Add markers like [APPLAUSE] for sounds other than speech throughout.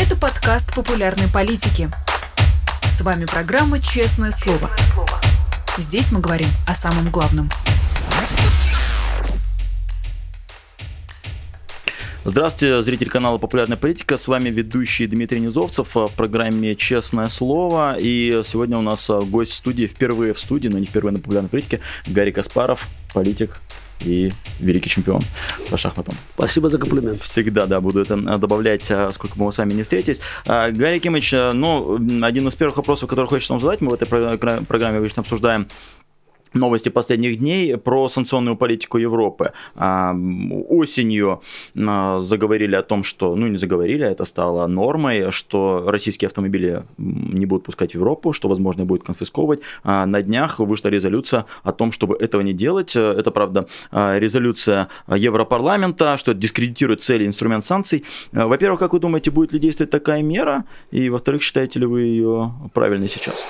Это подкаст популярной политики. С вами программа «Честное слово». Здесь мы говорим о самом главном. Здравствуйте, зритель канала «Популярная политика». С вами ведущий Дмитрий Низовцев в программе «Честное слово». И сегодня у нас гость в студии, впервые в студии, но не впервые на «Популярной политике», Гарри Каспаров, политик, и великий чемпион по шахматам. Спасибо за комплимент. Всегда, да, буду это добавлять, а, сколько мы с вами не встретились. А, Гарри Кимович, ну, один из первых вопросов, который хочется вам задать, мы в этой программе обычно обсуждаем новости последних дней про санкционную политику Европы. А, осенью а, заговорили о том, что, ну не заговорили, а это стало нормой, что российские автомобили не будут пускать в Европу, что, возможно, будет конфисковывать. На днях вышла резолюция о том, чтобы этого не делать. Это, правда, резолюция Европарламента, что дискредитирует цели инструмент санкций. Во-первых, как вы думаете, будет ли действовать такая мера? И, во-вторых, считаете ли вы ее правильной сейчас?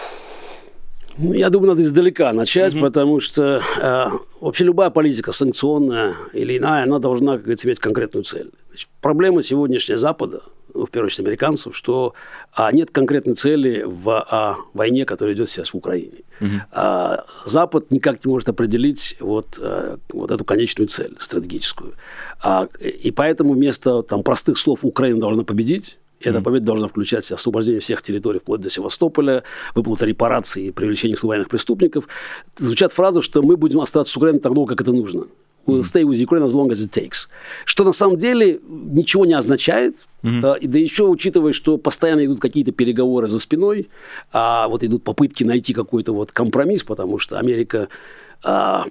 Ну, я думаю, надо издалека начать, угу. потому что э, вообще любая политика, санкционная или иная, она должна, как говорится, иметь конкретную цель. Значит, проблема сегодняшнего Запада, ну, в первую очередь американцев, что а, нет конкретной цели в а, войне, которая идет сейчас в Украине. Угу. А, Запад никак не может определить вот, а, вот эту конечную цель стратегическую. А, и поэтому вместо там, простых слов «Украина должна победить», эта победа должна включать освобождение всех территорий вплоть до Севастополя, выплата репараций и привлечение к военных преступников. Звучат фразы, что мы будем остаться с Украиной так долго, как это нужно. We'll stay with Ukraine as long as it takes. Что на самом деле ничего не означает, Mm-hmm. Да еще учитывая, что постоянно идут какие-то переговоры за спиной, а вот идут попытки найти какой-то вот компромисс, потому что Америка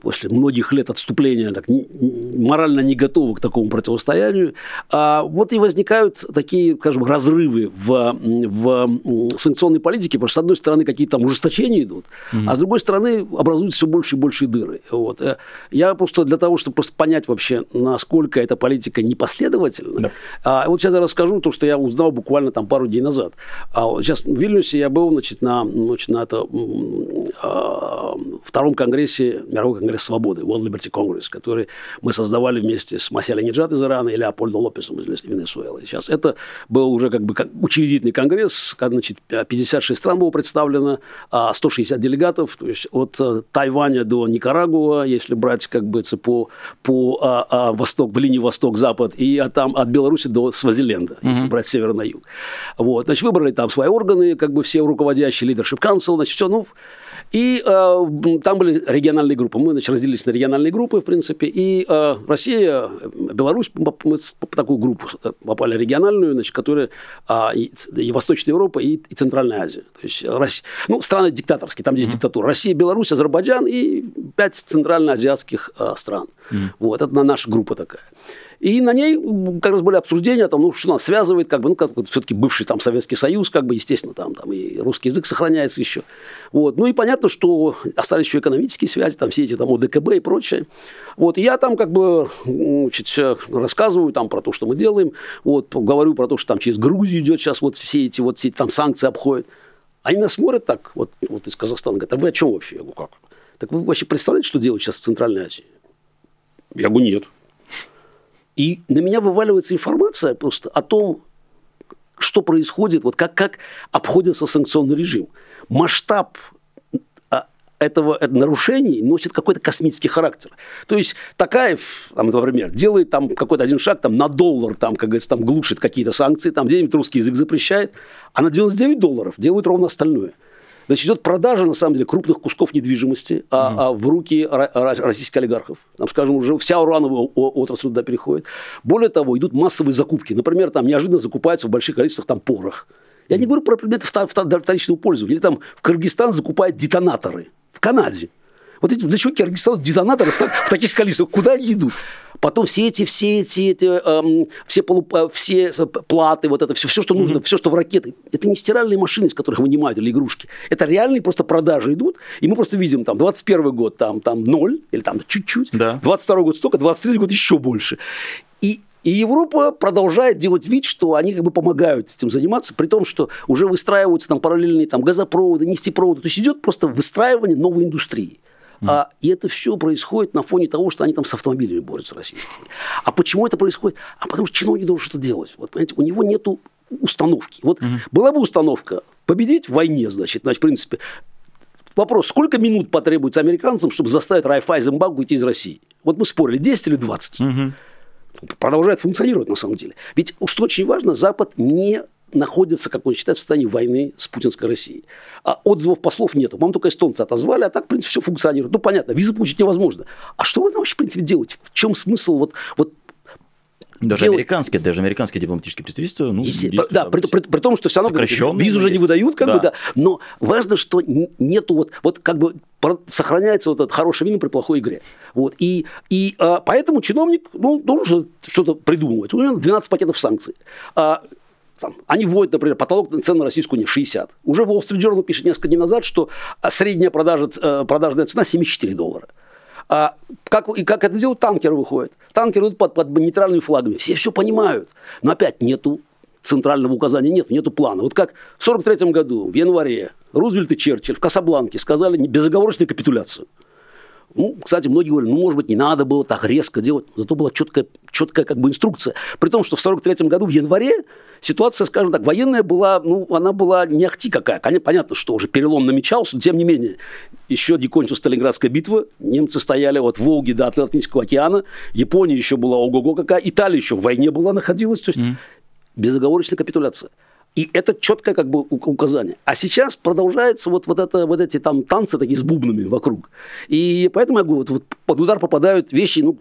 после многих лет отступления так, морально не готовы к такому противостоянию. А, вот и возникают такие, скажем, разрывы в, в санкционной политике, потому что, с одной стороны, какие-то там ужесточения идут, mm-hmm. а с другой стороны, образуются все больше и больше дыры. Вот. Э, я просто для того, чтобы просто понять вообще, насколько эта политика непоследовательна, да. а, вот сейчас я расскажу то, что я узнал буквально там пару дней назад. А, сейчас в Вильнюсе я был значит, на, значит, на это, а, втором конгрессе Мировой конгресс свободы, World Liberty Congress, который мы создавали вместе с Маселя Ниджат из Ирана и Леопольдо Лопесом из Венесуэлы. Сейчас это был уже как бы учредительный конгресс, значит, 56 стран было представлено, 160 а делегатов, то есть от э, Тайваня до Никарагуа, если брать как бы по, по а, а, восток, в линии восток-запад, и а там от Беларуси до Свазиленда, mm-hmm. если брать север на юг. Вот, значит, выбрали там свои органы, как бы все руководящие, leadership council, значит, все, ну, и э, там были региональные группы. Мы значит, разделились на региональные группы, в принципе. И э, Россия, Беларусь, мы по такую группу попали региональную, значит, которая э, и, и Восточная Европа, и, и Центральная Азия. То есть Россия, ну, страны диктаторские, там, где mm-hmm. диктатура. Россия, Беларусь, Азербайджан и пять центральноазиатских э, стран. Mm-hmm. Вот, это наша группа такая. И на ней как раз были обсуждения, там, ну, что нас связывает, как бы, ну, как все-таки бывший там Советский Союз, как бы, естественно, там, там и русский язык сохраняется еще. Вот. Ну и понятно, что остались еще экономические связи, там все эти там ОДКБ и прочее. Вот. И я там как бы значит, рассказываю там про то, что мы делаем, вот, говорю про то, что там через Грузию идет сейчас вот все эти вот все эти там санкции обходят. Они меня смотрят так, вот, вот из Казахстана, говорят, а вы о чем вообще? Я говорю, как? Так вы вообще представляете, что делают сейчас в Центральной Азии? Я говорю, нет. И на меня вываливается информация просто о том, что происходит, вот как, как обходится санкционный режим. Масштаб а, этого нарушений носит какой-то космический характер. То есть Такаев, там, например, делает там какой-то один шаг там, на доллар, там, как говорится, там глушит какие-то санкции, там где-нибудь русский язык запрещает, а на 99 долларов делает ровно остальное – Значит, идет продажа, на самом деле, крупных кусков недвижимости а, mm. а в руки российских олигархов. Там, скажем, уже вся урановая отрасль туда переходит. Более того, идут массовые закупки. Например, там неожиданно закупается в больших количествах там порох. Я не говорю про предметы вторичного пользования. Или там в Кыргызстан закупают детонаторы. В Канаде. Вот эти, для чего Киргизстан детонаторы в, в таких количествах? Куда они идут? Потом все эти, все эти, эти эм, все, полу, э, все платы, вот это все, все, что нужно, mm-hmm. все, что в ракеты. Это не стиральные машины, из которых вынимают, или игрушки. Это реальные просто продажи идут. И мы просто видим, там, 21 год, там, там ноль, или там чуть-чуть. Да. 22 год столько, 23 год еще больше. И и Европа продолжает делать вид, что они как бы помогают этим заниматься, при том, что уже выстраиваются там параллельные там, газопроводы, нефтепроводы. То есть идет просто выстраивание новой индустрии. Mm. А, и это все происходит на фоне того, что они там с автомобилями борются российскими. А почему это происходит? А потому что чиновник должен что-то делать. Вот, понимаете, у него нету установки. Вот угу. была бы установка победить в войне, значит, значит, в принципе, вопрос, сколько минут потребуется американцам, чтобы заставить Райфайзенбанк уйти из России? Вот мы спорили, 10 или 20. Угу. Продолжает функционировать на самом деле. Ведь, что очень важно, Запад не находится, как он считает, в состоянии войны с путинской Россией. А отзывов послов нету. По-моему, только эстонцы отозвали, а так, в принципе, все функционирует. Ну, понятно, визы получить невозможно. А что вы вообще, в принципе, делаете? В чем смысл вот, вот даже делать... американские, даже американские дипломатические представительства, ну, да, при, при, при том, что все равно визу уже не выдают, как да. бы, да. Но важно, что нету вот, вот как бы сохраняется вот этот хороший вин при плохой игре. Вот. И, и а, поэтому чиновник ну, должен что-то придумывать. У него 12 пакетов санкций. А, там, они вводят, например, потолок цен на российскую нефть 60. Уже Wall Street Journal пишет несколько дней назад, что средняя продажа, э, продажная цена 74 доллара. А как, и как это делают? Танкеры выходят. Танкеры идут под, под нейтральными флагами. Все все понимают. Но опять нету центрального указания, нет, нету плана. Вот как в 1943 году, в январе, Рузвельт и Черчилль в Касабланке сказали безоговорочную капитуляцию. Ну, кстати, многие говорят, ну, может быть, не надо было так резко делать. Зато была четкая, четкая как бы инструкция. При том, что в 1943 году в январе ситуация, скажем так, военная была, ну, она была не ахти какая. Конечно, понятно, что уже перелом намечался, но тем не менее, еще не кончилась Сталинградская битва, немцы стояли от Волги до Атлантического океана, Япония еще была ого-го какая, Италия еще в войне была, находилась, то есть mm. безоговорочная капитуляция. И это четкое как бы указание. А сейчас продолжается вот, вот, это, вот эти там танцы такие с бубнами вокруг. И поэтому я говорю, вот, вот под удар попадают вещи, ну,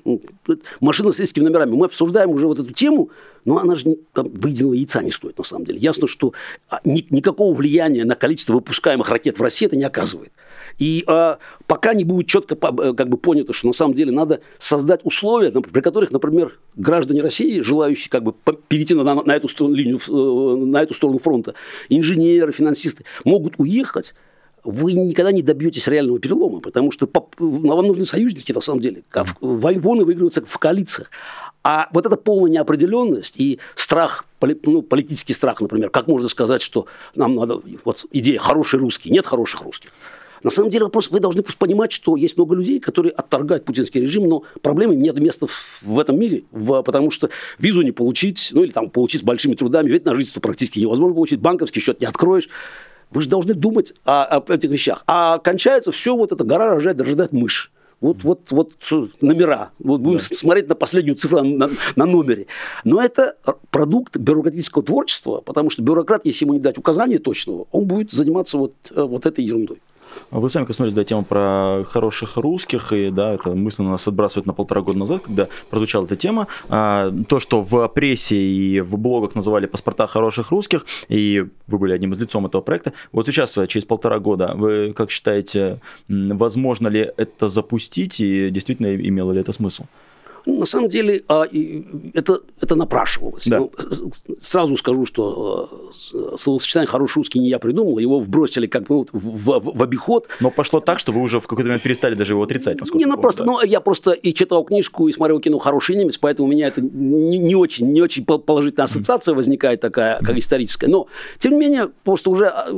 машины с рейскими номерами. Мы обсуждаем уже вот эту тему, но она же там, выеденного яйца не стоит на самом деле. Ясно, что а, ни, никакого влияния на количество выпускаемых ракет в России это не оказывает. И а, пока не будет четко э, как бы понято, что на самом деле надо создать условия, при которых, например, граждане России, желающие как бы перейти на, на, эту сторону, линию, э, на эту сторону фронта, инженеры, финансисты, могут уехать, вы никогда не добьетесь реального перелома, потому что вам нужны союзники, на самом деле. Войны выигрываются в коалициях. А вот эта полная неопределенность и страх, ну, политический страх, например, как можно сказать, что нам надо, вот идея хороший русский, нет хороших русских. На самом деле вопрос, вы должны понимать, что есть много людей, которые отторгают путинский режим, но проблемы нет места в этом мире, в, потому что визу не получить, ну или там получить с большими трудами, ведь на жительство практически невозможно получить, банковский счет не откроешь. Вы же должны думать о, об этих вещах. А кончается все, вот эта гора рожает, рождает мышь. Вот, вот, вот номера. Вот будем да. смотреть на последнюю цифру на, на номере. Но это продукт бюрократического творчества, потому что бюрократ, если ему не дать указания точного, он будет заниматься вот, э, вот этой ерундой. Вы сами коснулись да, темы про хороших русских, и да, это мысленно нас отбрасывает на полтора года назад, когда прозвучала эта тема. А, то, что в прессе и в блогах называли паспорта хороших русских, и вы были одним из лицом этого проекта. Вот сейчас, через полтора года, вы как считаете, возможно ли это запустить, и действительно имело ли это смысл? На самом деле а, это, это напрашивалось. Да. Ну, сразу скажу, что э, словосочетание «хороший русский» не я придумал, его вбросили как ну, в, в, в обиход. Но пошло так, что вы уже в какой-то момент перестали даже его отрицать. Не, ну просто, да. ну, я просто и читал книжку, и смотрел кино «Хороший немец», поэтому у меня это не, не очень, не очень положительная ассоциация возникает такая, как историческая. Но, тем не менее, просто уже а,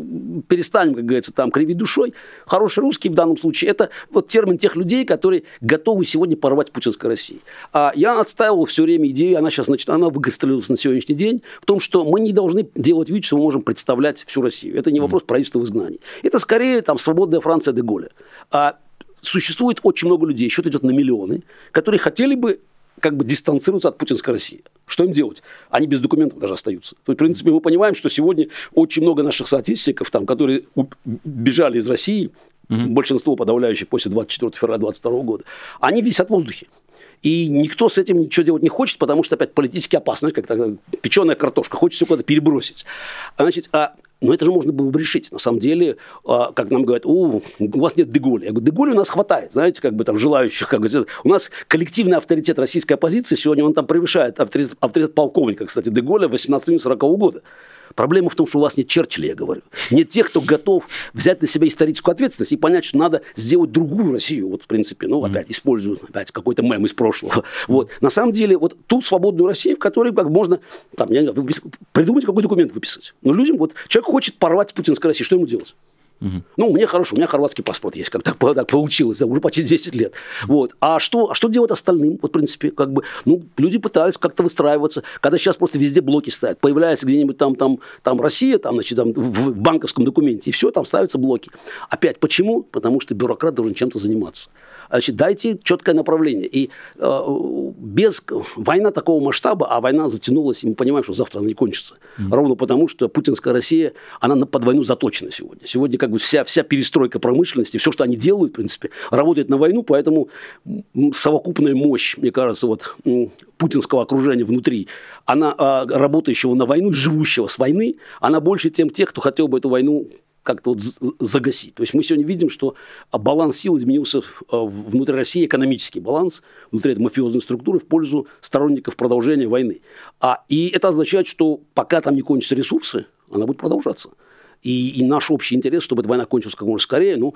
перестанем, как говорится, там кривить душой. Хороший русский в данном случае – это вот термин тех людей, которые готовы сегодня порвать путинской России. А я отстаивал все время идею, она сейчас, значит, она выкристаллизовалась на сегодняшний день, в том, что мы не должны делать вид, что мы можем представлять всю Россию. Это не вопрос правительства в изгнании. Это скорее там свободная Франция де Голля. А существует очень много людей, счет идет на миллионы, которые хотели бы как бы дистанцироваться от путинской России. Что им делать? Они без документов даже остаются. То есть, в принципе, мы понимаем, что сегодня очень много наших соотечественников, там, которые бежали из России, угу. большинство подавляющее после 24 февраля 2022 года, они висят в воздухе. И никто с этим ничего делать не хочет, потому что опять политически опасно, как печеная картошка, хочется куда-то перебросить. Значит, а но это же можно было бы решить. На самом деле, а, как нам говорят, у, у вас нет Деголя. Я говорю, Деголя у нас хватает, знаете, как бы там желающих. Как бы, у нас коллективный авторитет российской оппозиции сегодня, он там превышает авторитет, авторитет полковника, кстати, Деголя 18-40 года. Проблема в том, что у вас нет Черчилля, я говорю. Нет тех, кто готов взять на себя историческую ответственность и понять, что надо сделать другую Россию. Вот, в принципе, ну, опять использую опять какой-то мем из прошлого. [LAUGHS] Вот. На самом деле, вот ту свободную Россию, в которой как можно там, я не знаю, придумать какой документ выписать. Но людям, вот, человек хочет порвать с путинской Россией, что ему делать? Угу. Ну, мне хорошо, у меня хорватский паспорт есть, как так, так получилось, да, уже почти 10 лет. Вот. А что, а что делать остальным? Вот, в принципе, как бы, ну, люди пытаются как-то выстраиваться, когда сейчас просто везде блоки ставят. Появляется где-нибудь там, там, там Россия, там, значит, там, в банковском документе, и все, там ставятся блоки. Опять, почему? Потому что бюрократ должен чем-то заниматься. Значит, дайте четкое направление. И э, без война такого масштаба, а война затянулась, и мы понимаем, что завтра она не кончится. Mm-hmm. Ровно потому, что путинская Россия, она на, под войну заточена сегодня. Сегодня как бы вся, вся перестройка промышленности, все, что они делают, в принципе, работает на войну, поэтому совокупная мощь, мне кажется, вот путинского окружения внутри, она а, работающего на войну, живущего с войны, она больше, тем тех, кто хотел бы эту войну как-то вот загасить. То есть мы сегодня видим, что баланс сил изменился а, внутри России, экономический баланс внутри этой мафиозной структуры в пользу сторонников продолжения войны. А, и это означает, что пока там не кончатся ресурсы, она будет продолжаться. И, и наш общий интерес, чтобы эта война кончилась как можно скорее, ну,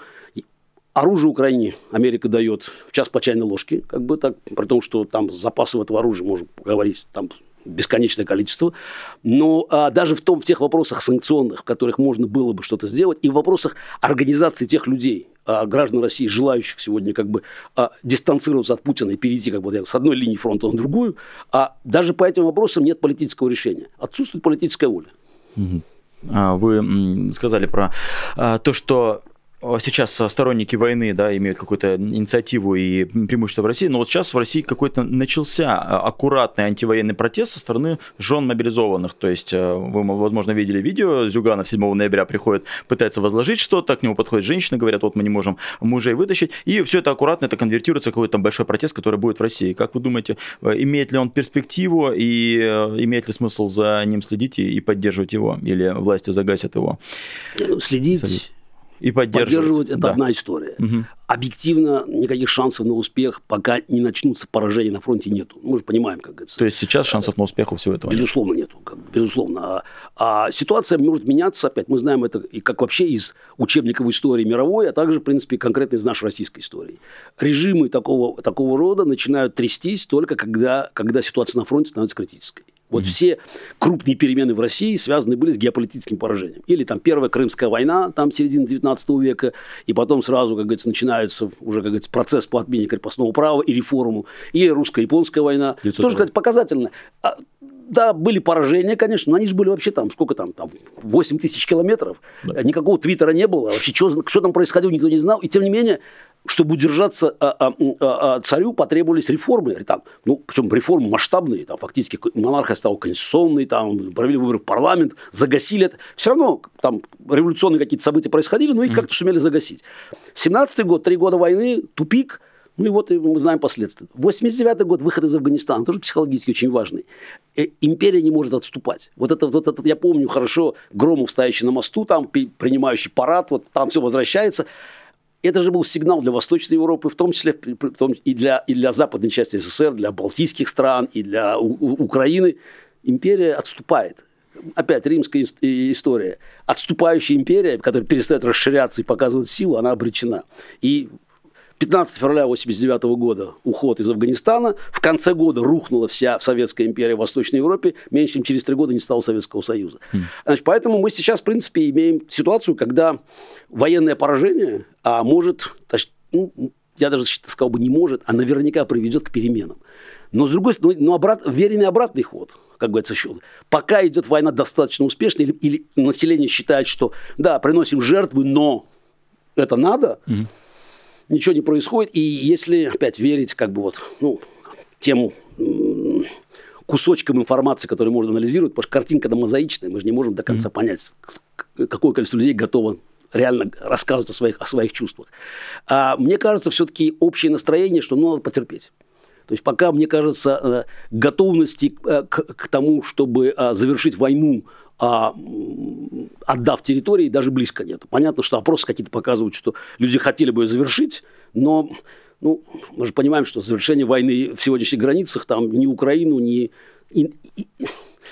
Оружие Украине Америка дает в час по чайной ложке, как бы так, при том, что там запасов этого оружия, можно говорить, там бесконечное количество. Но а, даже в, том, в тех вопросах санкционных, в которых можно было бы что-то сделать, и в вопросах организации тех людей, а, граждан России, желающих сегодня как бы а, дистанцироваться от Путина и перейти как бы с одной линии фронта на другую, а даже по этим вопросам нет политического решения. Отсутствует политическая воля. Вы сказали про то, что сейчас сторонники войны да, имеют какую-то инициативу и преимущество в России, но вот сейчас в России какой-то начался а, аккуратный антивоенный протест со стороны жен мобилизованных. То есть э, вы, возможно, видели видео, Зюганов 7 ноября приходит, пытается возложить что-то, к нему подходит женщина, говорят, вот мы не можем мужей вытащить, и все это аккуратно, это конвертируется в какой-то большой протест, который будет в России. Как вы думаете, э, имеет ли он перспективу и э, имеет ли смысл за ним следить и поддерживать его, или власти загасят его? Следить и поддерживать. Поддерживать это да. одна история. Угу. Объективно никаких шансов на успех, пока не начнутся поражения на фронте, нету. Мы же понимаем, как говорится. То есть сейчас шансов на успех у всего этого Безусловно, нет. нету. Как, безусловно. А, а ситуация может меняться, опять, мы знаем это и как вообще из учебников истории мировой, а также, в принципе, конкретно из нашей российской истории. Режимы такого, такого рода начинают трястись только когда, когда ситуация на фронте становится критической. Вот mm-hmm. все крупные перемены в России связаны были с геополитическим поражением. Или там Первая Крымская война, там середина 19 века, и потом сразу, как говорится, начинается уже, как говорится, процесс по отмене крепостного права и реформу, и русско-японская война. Тоже, кстати, показательно. А, да, были поражения, конечно, но они же были вообще там, сколько там, там 8 тысяч километров, да. никакого твиттера не было, вообще что, что там происходило, никто не знал, и тем не менее чтобы удержаться а, а, а, царю, потребовались реформы. Там, ну, причем реформы масштабные. Там, фактически монархия стала конституционной, там, провели выборы в парламент, загасили это. Все равно там революционные какие-то события происходили, но их mm-hmm. как-то сумели загасить. 17-й год, три года войны, тупик. Ну и вот мы знаем последствия. 89-й год, выход из Афганистана, тоже психологически очень важный. Э, империя не может отступать. Вот это, вот это я помню хорошо, Громов, стоящий на мосту, там, принимающий парад, вот там все возвращается. Это же был сигнал для Восточной Европы, в том числе и для, и для западной части СССР, для балтийских стран, и для У- Украины. Империя отступает. Опять римская история. Отступающая империя, которая перестает расширяться и показывать силу, она обречена. И 15 февраля 1989 года уход из Афганистана. В конце года рухнула вся Советская империя в Восточной Европе. Меньше чем через три года не стало Советского Союза. Mm. Значит, поэтому мы сейчас, в принципе, имеем ситуацию, когда военное поражение а может, ну, я даже сказал бы не может, а наверняка приведет к переменам. Но с другой стороны, но обрат, веренный обратный ход, как говорится, пока идет война достаточно успешно, или, или население считает, что да, приносим жертвы, но это надо, mm ничего не происходит. И если опять верить, как бы вот, ну, тему кусочкам информации, которые можно анализировать, потому что картинка да мозаичная, мы же не можем до конца mm-hmm. понять, какое количество людей готово реально рассказывать о своих, о своих чувствах. А мне кажется, все-таки общее настроение, что ну, надо потерпеть. То есть пока, мне кажется, э, готовности э, к, к тому, чтобы э, завершить войну а, отдав территории, даже близко нет. Понятно, что опросы какие-то показывают, что люди хотели бы ее завершить, но ну, мы же понимаем, что завершение войны в сегодняшних границах там ни Украину, ни... И, и,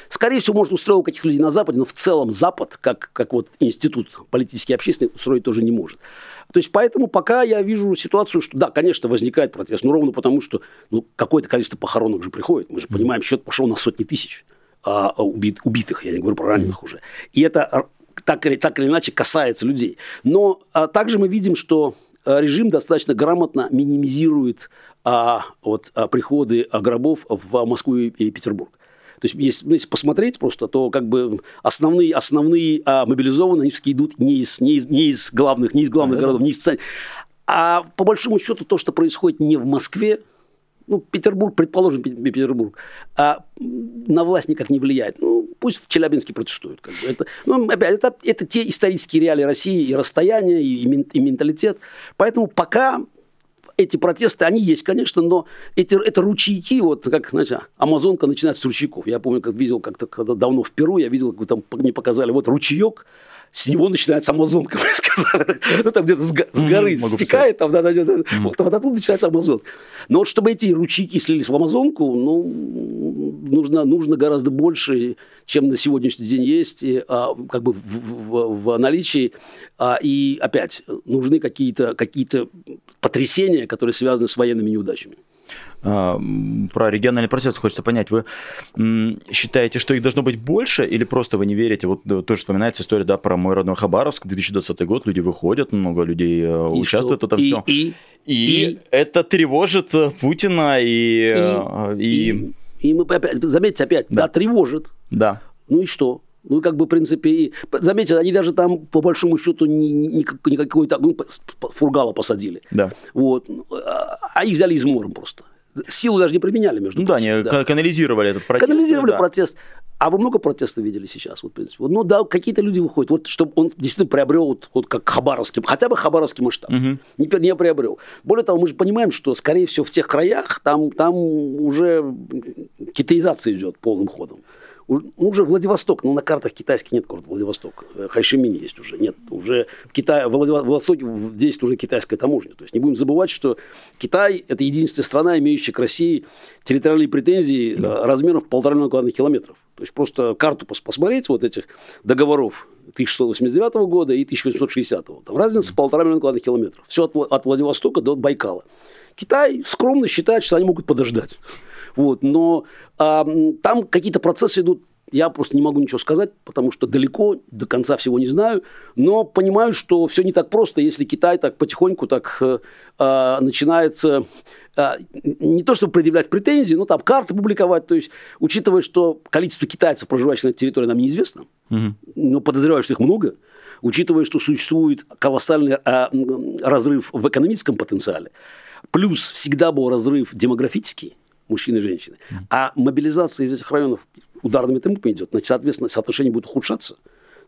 скорее всего, может, устроил каких-то людей на Западе, но в целом Запад, как, как вот институт политический и общественный, устроить тоже не может. То есть, поэтому пока я вижу ситуацию, что да, конечно, возникает протест, но ровно потому, что ну, какое-то количество похоронок же приходит. Мы же понимаем, счет пошел на сотни тысяч а, убит, убитых, я не говорю про раненых уже. И это так, или, так или иначе касается людей. Но а, также мы видим, что а, режим достаточно грамотно минимизирует а, вот, а, приходы а, гробов в Москву и Петербург. То есть, если, ну, если посмотреть просто, то как бы основные, основные а, мобилизованные они идут не из, не, из, не из главных, не из главных а, городов, не из А по большому счету то, что происходит не в Москве, ну, Петербург, предположим, Петербург, а на власть никак не влияет. Ну, пусть в Челябинске протестуют. Как бы. это, ну, опять, это, это те исторические реалии России, и расстояние, и, и менталитет. Поэтому пока эти протесты, они есть, конечно, но эти, это ручейки, вот как, знаете, Амазонка начинается с ручейков. Я помню, как видел как-то когда давно в Перу, я видел, как там мне показали, вот ручеек, с него начинается Амазонка, сказали. [LAUGHS] Ну, там где-то с, с горы mm-hmm, стекает, там, да, да, да, mm-hmm. вот, вот оттуда начинается Амазон. Но вот чтобы эти ручейки слились в Амазонку, ну, нужно, нужно гораздо больше, чем на сегодняшний день есть, и, а, как бы в, в, в наличии. А, и опять, нужны какие-то какие потрясения, которые связаны с военными неудачами. А, про региональный процесс хочется понять. Вы считаете, что их должно быть больше, или просто вы не верите? Вот э, тоже вспоминается история да, про мой родной Хабаровск, 2020 год, люди выходят, много людей э, и участвуют в этом все. И, и, и это тревожит э, Путина и... И, и, и, и мы опять, заметьте опять, да. да, тревожит. Да. Ну и что? Ну, как бы, в принципе, и... Заметьте, они даже там, по большому счету, не, не, не какой-то... Ну, фургала посадили. Да. Вот. А, а их взяли измором просто силу даже не применяли между ну, прочим. Да, они да. канализировали этот протест. Канализировали да. протест. А вы много протестов видели сейчас, вот, в принципе? Ну да, какие-то люди выходят, вот, чтобы он действительно приобрел вот, вот как хабаровский, хотя бы хабаровский масштаб. Угу. Не, не приобрел. Более того, мы же понимаем, что, скорее всего, в тех краях там, там уже китаизация идет полным ходом. Ну, уже Владивосток, но на картах китайских нет города Владивосток. Э, Хайшимини есть уже, нет. Уже в Китае, в Владивостоке действует уже китайская таможня. То есть не будем забывать, что Китай – это единственная страна, имеющая к России территориальные претензии да. размером в полтора миллиона квадратных километров. То есть просто карту посмотреть вот этих договоров 1689 года и 1860. Там разница полтора миллиона квадратных километров. Все от, от Владивостока до Байкала. Китай скромно считает, что они могут подождать. Вот, но а, там какие-то процессы идут. Я просто не могу ничего сказать, потому что далеко, до конца всего не знаю, но понимаю, что все не так просто, если Китай так потихоньку так э, э, начинается э, не то чтобы предъявлять претензии, но там карты публиковать, то есть учитывая, что количество китайцев, проживающих на этой территории, нам неизвестно, угу. но подозреваю, что их много, учитывая, что существует колоссальный э, разрыв в экономическом потенциале, плюс всегда был разрыв демографический, мужчины и женщины. А мобилизация из этих районов ударными темпами идет, значит, соответственно, соотношение будет ухудшаться.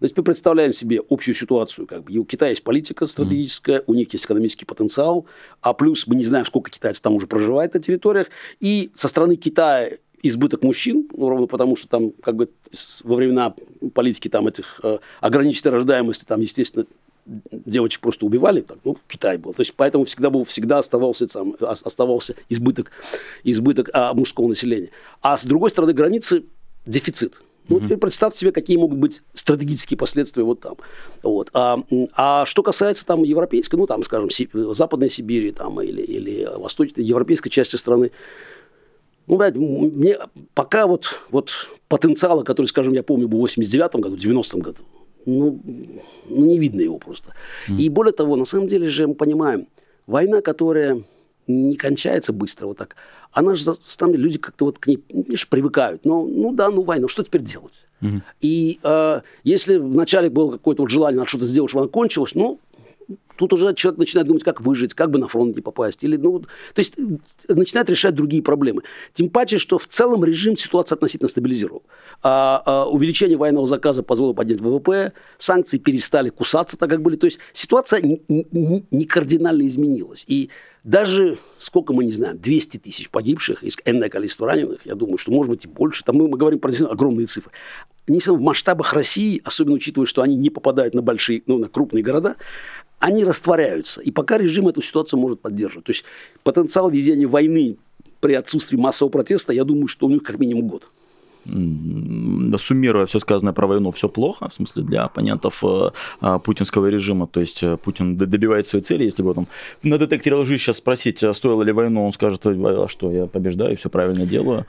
Значит, мы представляем себе общую ситуацию. Как бы. И у Китая есть политика стратегическая, mm. у них есть экономический потенциал, а плюс мы не знаем, сколько китайцев там уже проживает на территориях. И со стороны Китая избыток мужчин, ну, ровно потому, что там как бы во времена политики там этих э, ограниченной рождаемости, там, естественно, девочек просто убивали, так, ну, Китай был. То есть, поэтому всегда был, всегда оставался, там, оставался избыток, избыток а, мужского населения. А с другой стороны границы дефицит. Ну, mm-hmm. теперь представьте себе, какие могут быть стратегические последствия вот там. Вот. А, а что касается там европейской, ну, там, скажем, Си, Западной Сибири там, или, или восточной, европейской части страны, ну, мне пока вот, вот потенциала, который, скажем, я помню, был в 89 году, в 90 году, ну, ну, не видно его просто. Mm. И более того, на самом деле же мы понимаем, война, которая не кончается быстро вот так, она же там люди как-то вот к ней конечно, привыкают. Но, ну да, ну война, что теперь делать? Mm-hmm. И э, если вначале было какое-то вот желание что-то сделать, чтобы она кончилась, ну, Тут уже человек начинает думать, как выжить, как бы на фронт не попасть. Или, ну, то есть э, начинает решать другие проблемы. Тем паче, что в целом режим ситуацию относительно стабилизировал. А, а, увеличение военного заказа позволило поднять ВВП, санкции перестали кусаться так, как были. То есть ситуация не, не, не кардинально изменилась. И даже, сколько мы не знаем, 200 тысяч погибших, из энное количество раненых, я думаю, что может быть и больше. Там мы, мы говорим про огромные цифры. Не в масштабах России, особенно учитывая, что они не попадают на большие, ну, на крупные города, они растворяются. И пока режим эту ситуацию может поддерживать. То есть потенциал ведения войны при отсутствии массового протеста, я думаю, что у них как минимум год. Суммируя все сказанное про войну, все плохо, в смысле для оппонентов э, э, путинского режима. То есть э, Путин добивает своей цели. Если бы там на детекторе лжи сейчас спросить, а стоило ли войну, он скажет, а что я побеждаю, все правильно делаю.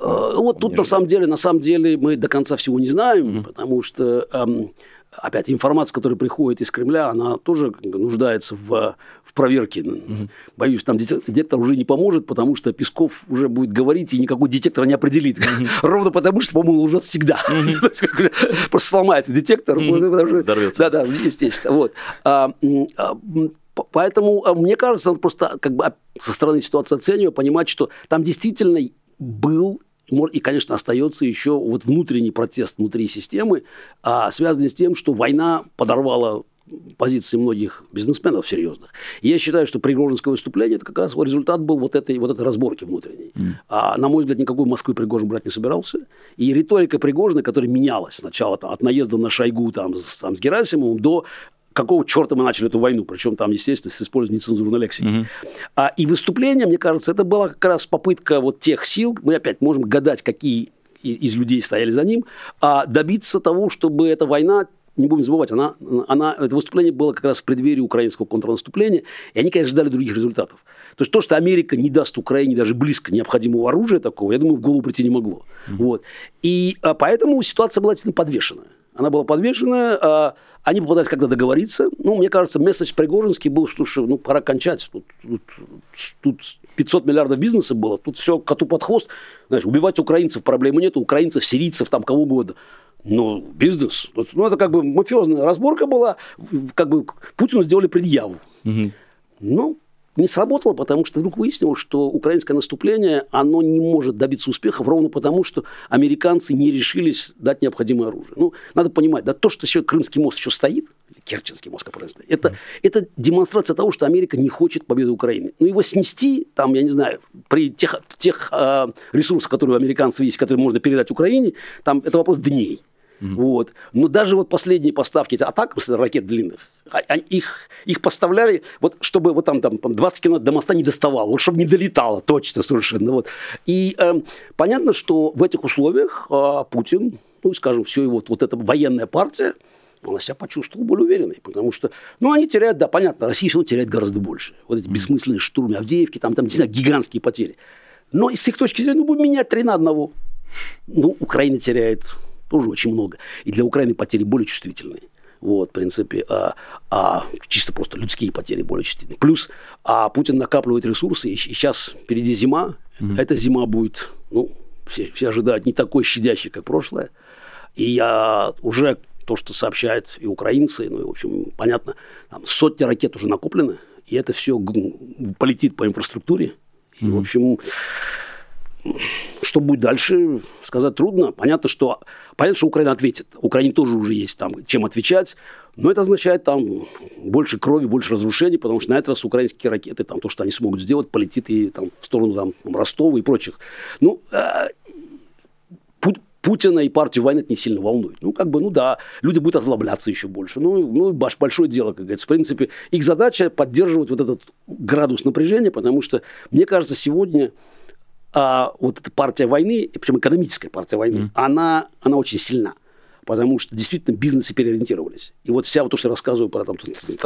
Вот тут на самом деле, на самом деле мы до конца всего не знаем, mm-hmm. потому что эм, опять информация, которая приходит из Кремля, она тоже нуждается в, в проверке. Mm-hmm. Боюсь, там детектор уже не поможет, потому что Песков уже будет говорить, и никакой детектор не определит. Mm-hmm. [LAUGHS] Ровно потому, что, по-моему, лжет всегда. Mm-hmm. [LAUGHS] Просто сломается детектор. Взорвется. Да, да, естественно. Вот. А, а, поэтому а, мне кажется, надо просто как бы со стороны ситуации оценивая, понимать, что там действительно был и, конечно, остается еще вот внутренний протест внутри системы, а, связанный с тем, что война подорвала позиции многих бизнесменов серьезных. Я считаю, что Пригожинское выступление это как раз результат был вот этой, вот этой разборки внутренней. Mm. А, на мой взгляд, никакой Москвы Пригожин брать не собирался. И риторика Пригожина, которая менялась сначала там, от наезда на Шойгу там, с, там, с Герасимовым до какого черта мы начали эту войну, причем там, естественно, с использованием нецензурной лексики. Mm-hmm. А, и выступление, мне кажется, это была как раз попытка вот тех сил, мы опять можем гадать, какие из людей стояли за ним, а добиться того, чтобы эта война не будем забывать, она, она, это выступление было как раз в преддверии украинского контрнаступления, и они, конечно, ждали других результатов. То есть то, что Америка не даст Украине даже близко необходимого оружия такого, я думаю, в голову прийти не могло. Mm-hmm. Вот. И а, поэтому ситуация была действительно подвешенная. Она была подвешена, а, они попытались когда договориться. Ну, мне кажется, месседж Пригожинский был, что ну, пора кончать. Тут, тут, тут 500 миллиардов бизнеса было, тут все коту под хвост. Знаешь, убивать украинцев проблемы нет, украинцев, сирийцев, там кого угодно. Но бизнес, ну, это как бы мафиозная разборка была, как бы Путину сделали предъяву. Угу. Ну, не сработало, потому что вдруг выяснилось, что украинское наступление, оно не может добиться успехов ровно потому, что американцы не решились дать необходимое оружие. Ну, надо понимать, да, то, что сегодня Крымский мост еще стоит, Керченский мост, как правильно это, mm. это демонстрация того, что Америка не хочет победы Украины. Но его снести, там, я не знаю, при тех, тех э, ресурсах, которые у американцев есть, которые можно передать Украине, там это вопрос дней. Mm-hmm. Вот. Но даже вот последние поставки атак ракет длинных, а, а, их, их поставляли, вот, чтобы вот там, там 20 километров до моста не доставало, вот, чтобы не долетало точно совершенно. Вот. И э, понятно, что в этих условиях э, Путин, ну, скажем, все его вот эта военная партия, она себя почувствовала более уверенной, потому что, ну, они теряют, да, понятно, Россия все равно теряет гораздо больше. Вот эти бессмысленные штурмы Авдеевки, там, там, действительно, гигантские потери. Но с их точки зрения, ну, будем менять три на одного. Ну, Украина теряет тоже очень много. И для Украины потери более чувствительные. Вот, в принципе, а, а чисто просто людские потери более чувствительные. Плюс, а Путин накапливает ресурсы, и сейчас впереди зима. Mm-hmm. Эта зима будет, ну, все, все ожидают, не такой щадящей, как прошлое. И я уже то, что сообщают и украинцы, ну и, в общем, понятно, там сотни ракет уже накоплены, и это все полетит по инфраструктуре. И, mm-hmm. в общем, что будет дальше, сказать трудно. Понятно, что, понятно, что Украина ответит. Украине тоже уже есть там чем отвечать. Но это означает там больше крови, больше разрушений, потому что на этот раз украинские ракеты, там то, что они смогут сделать, полетит и там в сторону там, Ростова и прочих. Ну, э, Путина и партию войны это не сильно волнует. Ну, как бы, ну да, люди будут озлобляться еще больше. Ну, ну большое дело, как говорится. В принципе, их задача поддерживать вот этот градус напряжения, потому что, мне кажется, сегодня а, вот эта партия войны, причем экономическая партия войны, mm. она, она очень сильна. Потому что действительно бизнесы переориентировались. И вот вся вот то, что я рассказываю про там,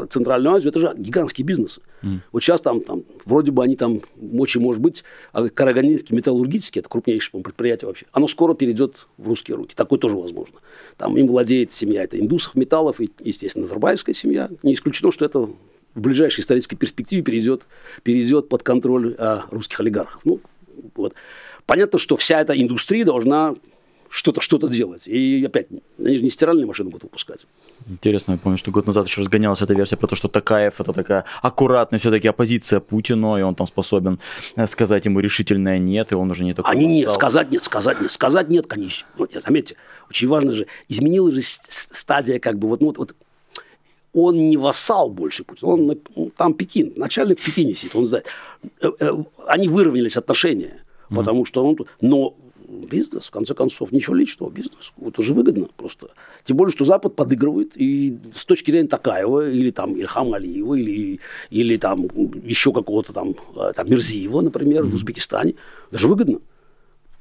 Центральную Азию, это же гигантские бизнесы. Mm. Вот сейчас там, там вроде бы они там, очень может быть, а Карагандинский металлургический, это крупнейшее по предприятие вообще, оно скоро перейдет в русские руки. Такое тоже возможно. Там им владеет семья, это индусов, металлов и, естественно, Назарбаевская семья. Не исключено, что это в ближайшей исторической перспективе перейдет, перейдет под контроль а, русских олигархов. Ну, вот. Понятно, что вся эта индустрия должна что-то что делать. И опять, они же не стиральные машины будут выпускать. Интересно, я помню, что год назад еще разгонялась эта версия про то, что Такаев это такая аккуратная все-таки оппозиция Путину, и он там способен э, сказать ему решительное нет, и он уже не такой. Они нет, сказать нет, сказать нет, сказать нет, конечно. Вот, заметьте, очень важно же, изменилась же стадия как бы вот, ну, вот, вот он не вассал больше Путина, он там Пекин, начальник в Пекине сидит, он знает. Э, э, они выровнялись отношения, потому что он... Но бизнес, в конце концов, ничего личного, бизнес. Это же выгодно просто. Тем более, что Запад подыгрывает, и с точки зрения Такаева, или там Ильхам Алиева, или, или там еще какого-то там, э, там Мирзиева, например, mm-hmm. в Узбекистане, даже выгодно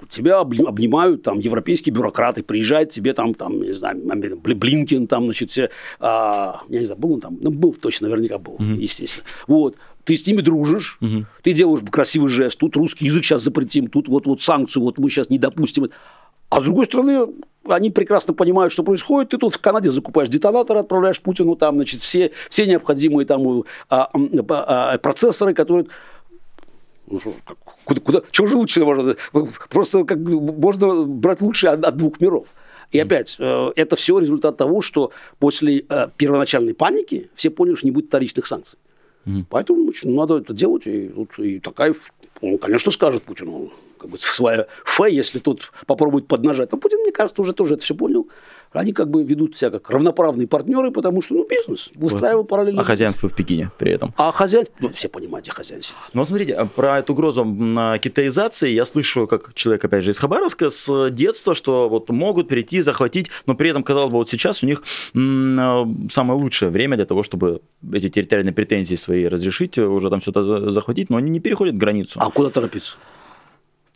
тебя обнимают там европейские бюрократы, приезжает тебе там, там не знаю, Блинкин, там, значит, все, а, я не знаю, был он там, ну, был точно, наверняка был, mm-hmm. естественно. Вот, ты с ними дружишь, mm-hmm. ты делаешь красивый жест, тут русский язык сейчас запретим, тут вот, вот санкцию, вот мы сейчас не допустим. А с другой стороны, они прекрасно понимают, что происходит. Ты тут в Канаде закупаешь детонатор, отправляешь Путину там, значит, все, все необходимые там а, а, а, процессоры, которые куда, куда, чего же лучше можно? Просто как, можно брать лучше от, от двух миров. И опять, э, это все результат того, что после э, первоначальной паники все поняли, что не будет вторичных санкций. Поэтому значит, надо это делать. И, и такая, ну, конечно, скажет Путину, как бы свое фе, если тут попробует поднажать. Но Путин, мне кажется, уже тоже это все понял они как бы ведут себя как равноправные партнеры, потому что, ну, бизнес устраивал вот. параллельно. А хозяинство в Пекине при этом? А хозяин, ну, все понимаете, хозяин сидит. Ну, смотрите, а про эту угрозу китаизации я слышу, как человек, опять же, из Хабаровска, с детства, что вот могут прийти, захватить, но при этом, казалось бы, вот сейчас у них самое лучшее время для того, чтобы эти территориальные претензии свои разрешить, уже там все-то захватить, но они не переходят границу. А куда торопиться?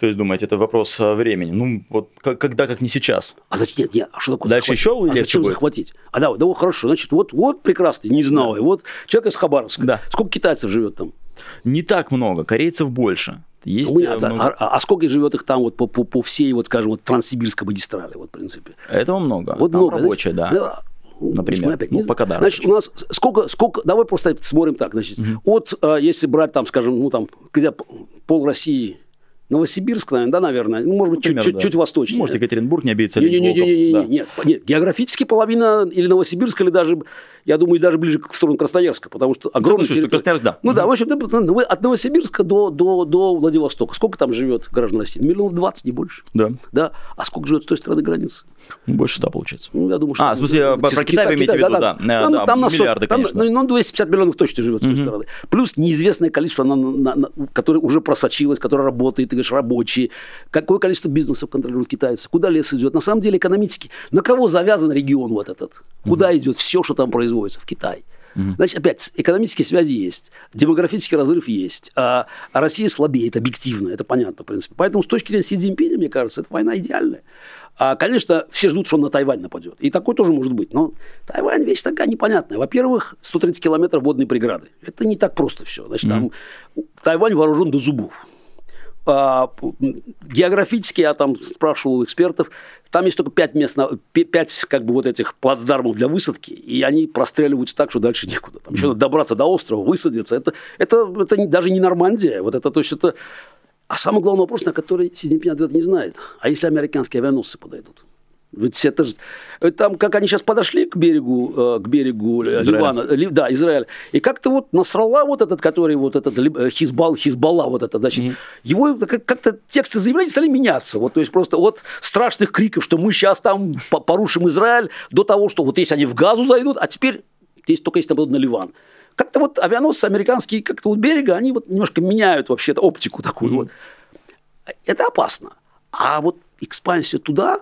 То есть, думаете, это вопрос э, времени? Ну, вот когда, как не сейчас. А зачем? Нет, нет, а что такое Дальше захватить? еще а зачем будет? захватить? А да, да, хорошо, значит, вот, вот прекрасно, не знал. Да. Вот человек из Хабаровска. Да. Сколько китайцев живет там? Не так много, корейцев больше. Есть меня, много... а, а, а сколько живет их там вот по, по, по всей, вот, скажем, вот транссибирской магистрали, вот, в принципе? Этого много. Вот там много. рабочие, значит, да. Например, опять, ну, не пока да. Значит, у нас сколько, сколько, давай просто смотрим так, значит, угу. от, э, если брать там, скажем, ну там, где пол России Новосибирск, наверное, да, наверное, ну, может быть, чуть, чуть, да. чуть восточнее. Может, Екатеринбург не обидится. Не, не, не, не, не, да. нет, нет, географически половина или Новосибирска, или даже, я думаю, даже ближе к сторону Красноярска, потому что огромная территория. Красноярск, да. Ну угу. да, в общем, от Новосибирска до, до, до Владивостока. Сколько там живет граждан России? Миллионов 20, не больше. Да. Да. А сколько живет с той стороны границы? Ну, больше ста получается. Ну, я думаю, что... А, в смысле, про Китай, Китай вы имеете в виду, да. да. Там, да, там миллиарды, там, конечно. Ну, 250 миллионов точно живет с той стороны. Плюс неизвестное количество, на, на, на, которое уже просочилось, которое работает, ты говоришь, рабочие. Какое количество бизнесов контролируют китайцы? Куда лес идет? На самом деле экономически. На кого завязан регион вот этот? Куда идет все, что там производится? В Китай. Значит, опять, экономические связи есть, демографический разрыв есть, а, а Россия слабеет объективно, это понятно, в принципе. Поэтому с точки зрения Си Цзиньпиня, мне кажется, эта война идеальная. А, конечно, все ждут, что он на Тайвань нападет. И такое тоже может быть. Но Тайвань вещь такая непонятная. Во-первых, 130 километров водной преграды. Это не так просто все. Значит, mm-hmm. там Тайвань вооружен до зубов. А, географически, я там спрашивал у экспертов, там есть только пять мест, пять как бы вот этих плацдармов для высадки, и они простреливаются так, что дальше некуда. Там еще надо добраться до острова, высадиться. Это, это, это даже не Нормандия. Вот это, то есть это а самый главный вопрос, на который Си Цзиньпин ответ не знает. А если американские авианосцы подойдут? Ведь это же, там, как они сейчас подошли к берегу, э, к берегу Израиль. Ливана, да, Израиль, и как-то вот Насрала вот этот, который вот этот э, Хизбал, Хизбалла вот это, значит, mm-hmm. его как-то тексты заявлений стали меняться, вот, то есть просто от страшных криков, что мы сейчас там порушим Израиль, до того, что вот если они в Газу зайдут, а теперь, здесь только если нападут на Ливан. Как-то вот авианосцы американские, как-то вот берега, они вот немножко меняют вообще-то оптику такую. Mm-hmm. Вот. Это опасно. А вот экспансия туда,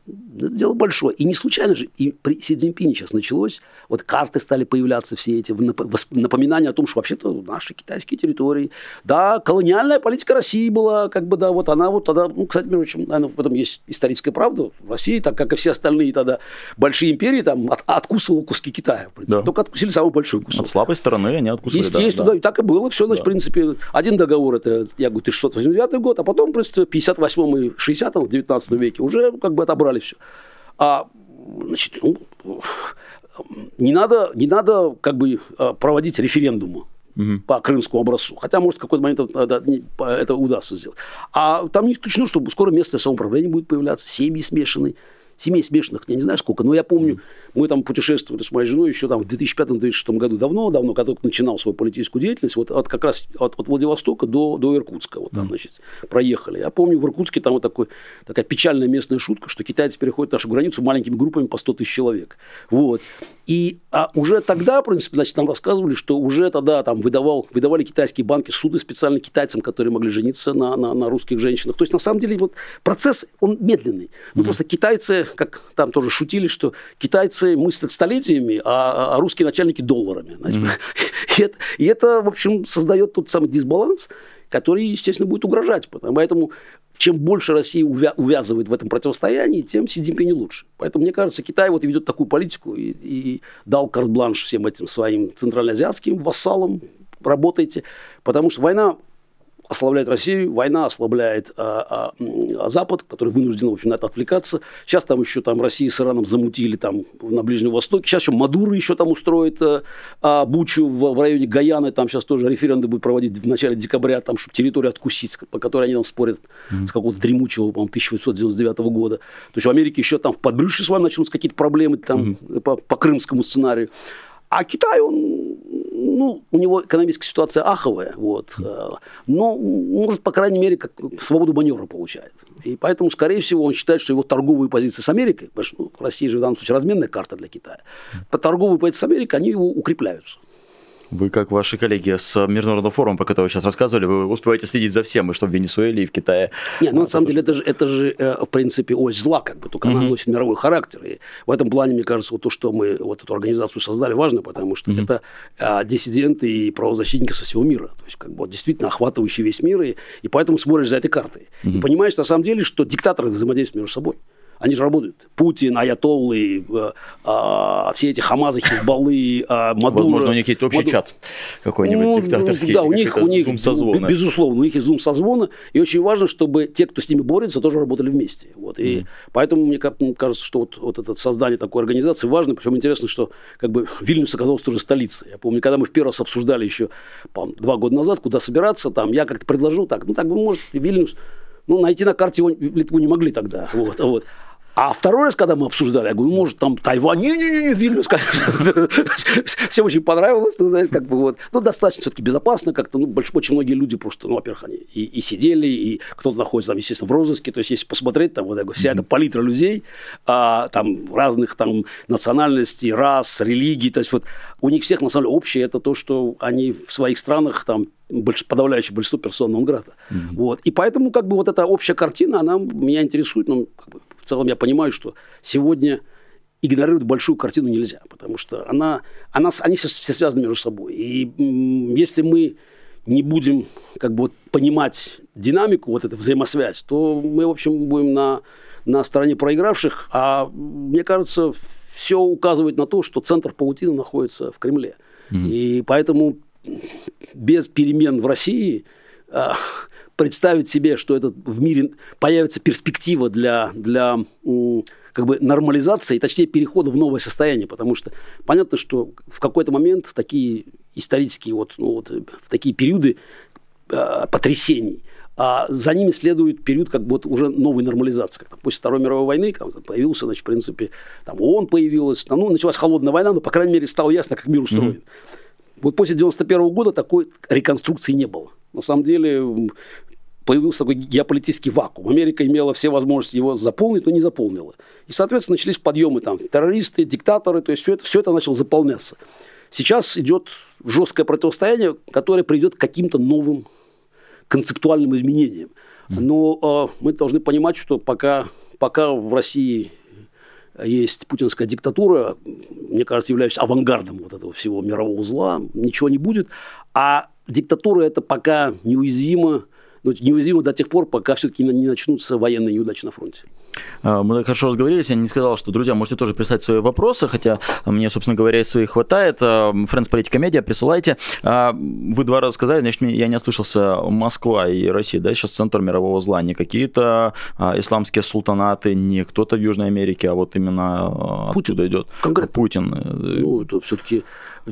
это дело большое. И не случайно же, и при Си Цзиньпине сейчас началось, вот карты стали появляться все эти, напоминания о том, что вообще-то наши китайские территории, да, колониальная политика России была, как бы, да, вот она вот тогда, ну, кстати, между прочим, наверное, в этом есть историческая правда, в России, так как и все остальные тогда большие империи, там, от, откусывала куски Китая, да. только откусили самый большой кусок. От слабой стороны они откусили, Естественно, да, да. и так и было, все, значит, да. в принципе, один договор, это, я говорю, 1689 год, а потом, в принципе, в 58 и 60 в 19 веке уже, как бы, отобрали все. А, значит, ну, не надо, не надо как бы а, проводить референдумы угу. по крымскому образцу. Хотя, может, в какой-то момент это, это удастся сделать. А там не исключено, что скоро местное самоуправление будет появляться, семьи смешанные семей смешанных, я не знаю сколько, но я помню, мы там путешествовали с моей женой еще там в 2005-2006 году, давно-давно, когда только начинал свою политическую деятельность, вот от, как раз от, от Владивостока до, до Иркутска, вот там, значит, проехали. Я помню, в Иркутске там вот такой, такая печальная местная шутка, что китайцы переходят нашу границу маленькими группами по 100 тысяч человек. Вот. И а уже тогда, в принципе, значит, нам рассказывали, что уже тогда там выдавал, выдавали китайские банки суды специально китайцам, которые могли жениться на, на, на русских женщинах. То есть, на самом деле, вот процесс, он медленный. Ну, mm-hmm. просто китайцы как там тоже шутили, что китайцы мыслят столетиями, а, а русские начальники долларами. Mm-hmm. [LAUGHS] И, это, и это, в общем, создает тот самый дисбаланс, который, естественно, будет угрожать. Поэтому чем больше Россия увя- увязывает в этом противостоянии, тем Си Цзиньпиню лучше. Поэтому, мне кажется, Китай вот ведет такую политику и, и дал карт-бланш всем этим своим центральноазиатским вассалам, работайте, потому что война ослабляет Россию, война ослабляет а, а, Запад, который вынужден, в общем, на это отвлекаться. Сейчас там еще там Россия с Ираном замутили там на Ближнем Востоке. Сейчас еще Мадуры еще там устроит а, а, Бучу в, в районе Гаяны. Там сейчас тоже референдум будет проводить в начале декабря, там, чтобы территорию откусить, по которой они там спорят mm-hmm. с какого-то дремучего, по-моему, 1899 года. То есть в Америке еще там в подбрюшье с вами начнутся какие-то проблемы там mm-hmm. по, по крымскому сценарию. А Китай, он ну, у него экономическая ситуация аховая, вот, э, но, может, по крайней мере, как свободу маневра получает. И поэтому, скорее всего, он считает, что его торговые позиции с Америкой, потому что ну, Россия же в данном случае разменная карта для Китая, по торговые позиции с Америкой, они его укрепляются. Вы, как ваши коллеги с Международного форума, про который вы сейчас рассказывали, вы успеваете следить за всем, и что в Венесуэле, и в Китае. Нет, ну, на самом деле, это же, это же, э, в принципе, ось зла, как бы, только mm-hmm. она носит мировой характер. И в этом плане, мне кажется, вот то, что мы вот эту организацию создали, важно, потому что mm-hmm. это а, диссиденты и правозащитники со всего мира. То есть, как бы, вот, действительно охватывающий весь мир, и, и поэтому смотришь за этой картой. Mm-hmm. И понимаешь, на самом деле, что диктаторы взаимодействуют между собой. Они же работают. Путин, Аятоллы, э, э, все эти Хамазы, Хизбаллы, э, Мадуро. Возможно, у них есть общий Мадуро. чат какой-нибудь ну, диктаторский. Да, у них, у них. Безусловно, у них есть зум-созвона. И очень важно, чтобы те, кто с ними борется, тоже работали вместе. Вот. И mm. поэтому мне кажется, что вот, вот это создание такой организации важно. Причем интересно, что как бы Вильнюс оказался тоже столицей. Я помню, когда мы в первый раз обсуждали еще два года назад, куда собираться, там я как-то предложил так, ну так, может, Вильнюс, ну, найти на карте его Литву не могли тогда. Вот, вот. А второй раз, когда мы обсуждали, я говорю, может, там Тайвань, не-не-не, Вильнюс, конечно. [LAUGHS] Всем очень понравилось, ну, знаете, как бы вот. Ну, достаточно все-таки безопасно как-то, ну, больш, очень многие люди просто, ну, во-первых, они и, и сидели, и кто-то находится там, естественно, в розыске, то есть, если посмотреть, там, вот, я говорю, вся эта палитра людей, а, там, разных там национальностей, рас, религий, то есть, вот, у них всех, на самом деле, общее это то, что они в своих странах, там, больш, подавляющее большинство персон нон-грата. Mm-hmm. Вот. И поэтому, как бы, вот эта общая картина, она меня интересует, ну, как бы, в целом я понимаю, что сегодня игнорировать большую картину нельзя, потому что она, она, они все, все связаны между собой. И если мы не будем как бы вот понимать динамику, вот эту взаимосвязь, то мы, в общем, будем на, на стороне проигравших. А мне кажется, все указывает на то, что центр паутины находится в Кремле. Mm-hmm. И поэтому без перемен в России а, представить себе, что этот в мире появится перспектива для, для как бы нормализации, точнее перехода в новое состояние, потому что понятно, что в какой-то момент такие исторические вот, ну, вот в такие периоды э, потрясений, а за ними следует период как бы вот уже новой нормализации. Как после Второй мировой войны как появился, значит, в принципе, там ООН появилась, там, ну, началась холодная война, но, по крайней мере, стало ясно, как мир устроен. Mm-hmm. Вот после 91 года такой реконструкции не было. На самом деле появился такой геополитический вакуум. Америка имела все возможности его заполнить, но не заполнила. И, соответственно, начались подъемы там, террористы, диктаторы, то есть все это, все это начало заполняться. Сейчас идет жесткое противостояние, которое приведет к каким-то новым концептуальным изменениям. Но э, мы должны понимать, что пока, пока в России есть путинская диктатура, мне кажется, являющаяся авангардом вот этого всего мирового зла, ничего не будет. А диктатура это пока неуязвима но неуязвимо до тех пор, пока все-таки не начнутся военные неудачи на фронте. А, мы хорошо разговорились, я не сказал, что, друзья, можете тоже прислать свои вопросы, хотя мне, собственно говоря, своих хватает. Friends Политика Медиа, присылайте. А, вы два раза сказали, значит, я не ослышался, Москва и Россия, да, сейчас центр мирового зла, не какие-то исламские султанаты, не кто-то в Южной Америке, а вот именно Путин. идет. Конкретно. Путин. Ну, это все-таки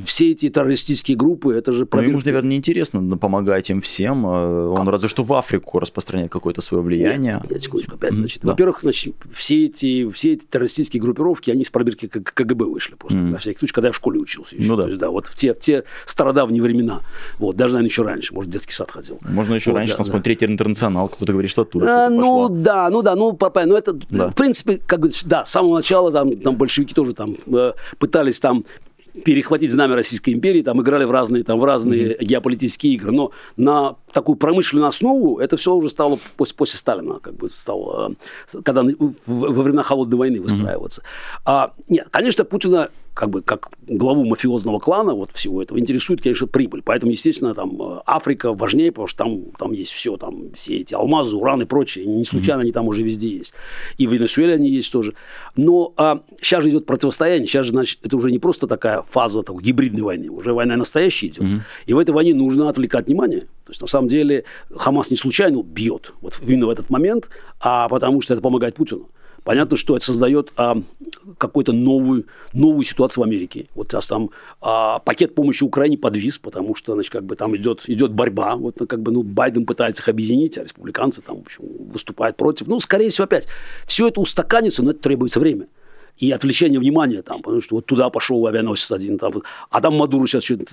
все эти террористические группы, это же... Проверки. Ну, ему же, наверное, неинтересно помогать им всем. Э, он как? разве что в Африку распространяет какое-то свое влияние. Нет, нет секундочку, опять, значит. Да. Во-первых, значит, все эти, все эти террористические группировки, они с пробирки КГБ вышли просто, mm. на всякий случай, когда я в школе учился еще. Ну, да. То есть, да, вот в те, в те стародавние времена. Вот, даже, наверное, еще раньше, может, в детский сад ходил. Можно еще вот, раньше, да, там, да. интернационал, кто-то говорит, что оттуда а, Ну, да, ну да, ну, папа, ну это, да. в принципе, как бы, да, с самого начала там, там большевики тоже там э, пытались там перехватить знамя Российской империи, там играли в разные, там, в разные mm-hmm. геополитические игры. Но на такую промышленную основу это все уже стало после, после Сталина, как бы стало, э, когда во времена холодной войны выстраиваться. Mm-hmm. А, нет, конечно, Путина как бы как главу мафиозного клана вот всего этого интересует, конечно, прибыль. Поэтому, естественно, там э, Африка важнее, потому что там, там есть все, там все эти алмазы, уран и прочее. Не случайно mm-hmm. они там уже везде есть. И в Венесуэле они есть тоже. Но а, сейчас же идет противостояние. Сейчас же, значит, это уже не просто такая фаза такой, гибридной войны. Уже война настоящая идет. Mm-hmm. И в этой войне нужно отвлекать внимание. То есть, на самом деле, Хамас не случайно бьет вот именно в этот момент, а потому что это помогает Путину. Понятно, что это создает а, какую-то новую, новую ситуацию в Америке. Вот сейчас там а, пакет помощи Украине подвис, потому что, значит, как бы там идет, идет борьба. Вот как бы, ну, Байден пытается их объединить, а республиканцы там, в общем, выступают против. Ну, скорее всего, опять, все это устаканится, но это требуется время и отвлечение внимания там, потому что вот туда пошел авианосец один, там, а там Мадуру сейчас что-то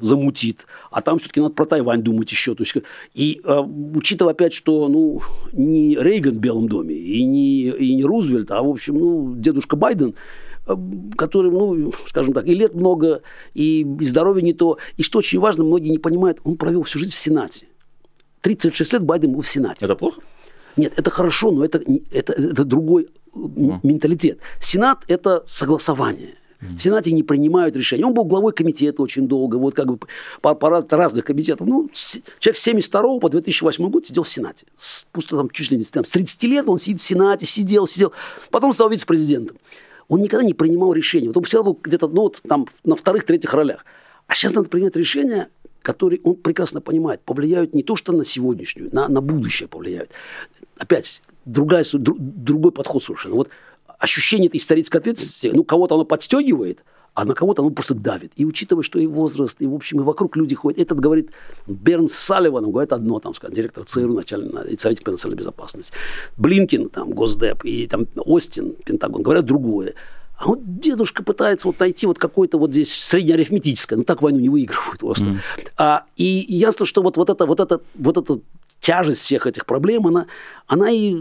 замутит, а там все-таки надо про Тайвань думать еще. То есть, и э, учитывая опять, что ну, не Рейган в Белом доме и не, и не Рузвельт, а, в общем, ну, дедушка Байден, э, который, ну, скажем так, и лет много, и, и здоровье не то. И что очень важно, многие не понимают, он провел всю жизнь в Сенате. 36 лет Байден был в Сенате. Это плохо? Нет, это хорошо, но это, это, это другой менталитет. Сенат – это согласование. В Сенате не принимают решения. Он был главой комитета очень долго, вот как бы по, по разных комитетов. Ну, человек с 72 по 2008 год сидел в Сенате. Пусто там чуть ли не там, с 30 лет он сидит в Сенате, сидел, сидел. Потом стал вице-президентом. Он никогда не принимал решения. Вот он всегда был где-то ну, вот, там, на вторых-третьих ролях. А сейчас надо принять решения, которые он прекрасно понимает, повлияют не то, что на сегодняшнюю, на, на будущее повлияют. Опять, другая, другой подход совершенно. Вот ощущение этой исторической ответственности, ну, кого-то оно подстегивает, а на кого-то оно просто давит. И учитывая, что и возраст, и, в общем, и вокруг люди ходят. Этот говорит, Бернс Салливан, он говорит одно, там, скажем, директор ЦРУ, начальник советник по национальной безопасности. Блинкин, там, Госдеп, и там Остин, Пентагон, говорят другое. А вот дедушка пытается вот найти вот какое-то вот здесь среднеарифметическое, но так войну не выигрывают просто. Mm. А, и ясно, что вот, вот, это, вот, это, вот это тяжесть всех этих проблем, она, она и